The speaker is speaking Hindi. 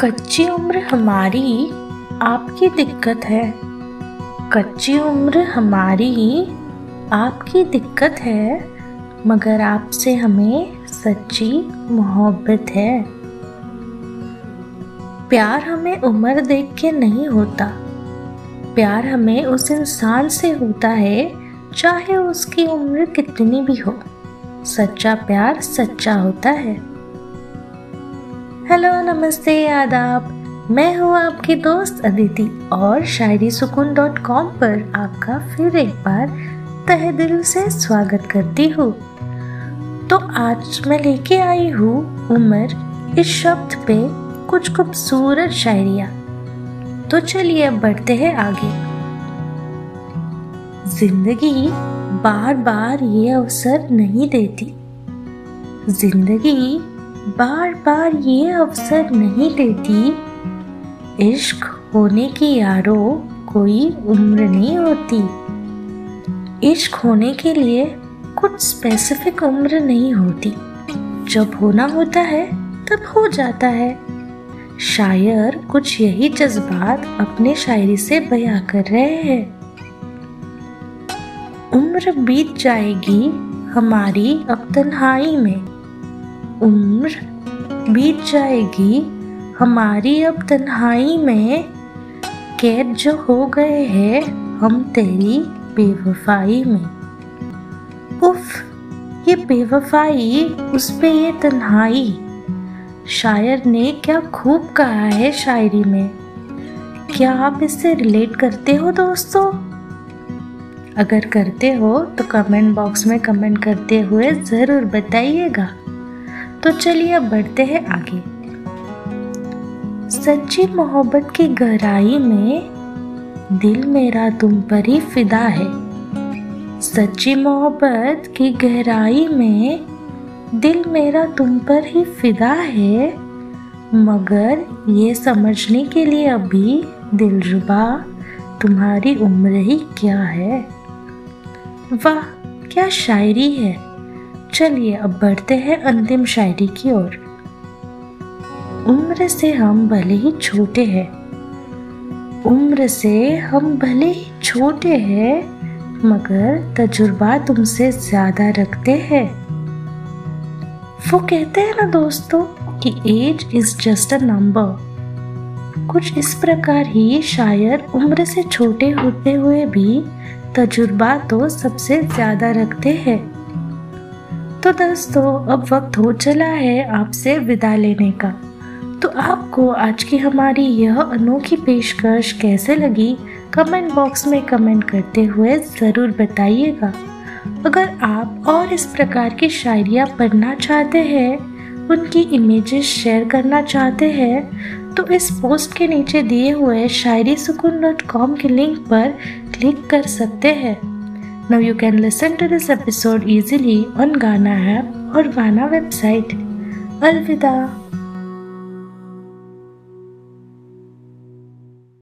कच्ची उम्र हमारी आपकी दिक्कत है। कच्ची उम्र हमारी आपकी दिक्कत है, मगर आपसे हमें सच्ची मोहब्बत है। प्यार हमें उम्र देख के नहीं होता। प्यार हमें उस इंसान से होता है, चाहे उसकी उम्र कितनी भी हो। सच्चा प्यार सच्चा होता है। हेलो, नमस्ते, आदाब। मैं हूँ आपकी दोस्त अदिति और शायरी सुकून डॉट कॉम पर आपका फिर एक बार तहे दिल से स्वागत करती हूँ। तो आज मैं लेके आई हूँ उमर इस शब्द पे कुछ खूबसूरत शायरिया। तो चलिए अब बढ़ते हैं आगे। ज़िंदगी बार बार ये अवसर नहीं देती। ज़िंदगी बार बार ये अवसर नहीं देती। इश्क होने की यारो कोई उम्र नहीं होती। इश्क होने के लिए कुछ स्पेसिफिक उम्र नहीं होती। जब होना होता है, तब हो जाता है। शायर कुछ यही जज्बात अपने शायरी से बयां कर रहे हैं। उम्र बीत जाएगी हमारी अब तन्हाई में। उम्र बीत जाएगी, हमारी अब तन्हाई में कैद जो हो गए हैं, हम तेरी बेवफाई में। उफ, ये बेवफाई, उस पे ये तन्हाई। शायर ने क्या खूब कहा है शायरी में। क्या आप इससे रिलेट करते हो दोस्तों? अगर करते हो तो कमेंट बॉक्स में कमेंट करते हुए ज़रूर बताइएगा। तो चलिए अब बढ़ते हैं आगे। सच्ची मोहब्बत की गहराई में दिल मेरा तुम पर ही फिदा है। सच्ची मोहब्बत की गहराई में दिल मेरा तुम पर ही फिदा है, मगर ये समझने के लिए अभी दिल रुबा तुम्हारी उम्र ही क्या है? वाह, क्या शायरी है। चलिए अब बढ़ते हैं अंतिम शायरी की ओर। उम्र से हम भले ही छोटे हैं। उम्र से हम भले ही छोटे हैं, मगर तजुर्बा तुमसे ज़्यादा रखते हैं। वो कहते हैं ना दोस्तों कि age is just a number कुछ इस प्रकार ही शायर उम्र से छोटे होते हुए भी तजुर्बा तो सबसे ज़्यादा रखते हैं। तो दोस्तों अब वक्त हो चला है आपसे विदा लेने का। तो आपको आज की हमारी यह अनोखी पेशकश कैसे लगी, कमेंट बॉक्स में कमेंट करते हुए ज़रूर बताइएगा। अगर आप और इस प्रकार की शायरियाँ पढ़ना चाहते हैं, उनकी इमेजेस शेयर करना चाहते हैं तो इस पोस्ट के नीचे दिए हुए शायरी सुकून डॉट कॉम के लिंक पर क्लिक कर सकते हैं। Now you can listen to this episode easily on Ghana app or Ghana website. Alvida.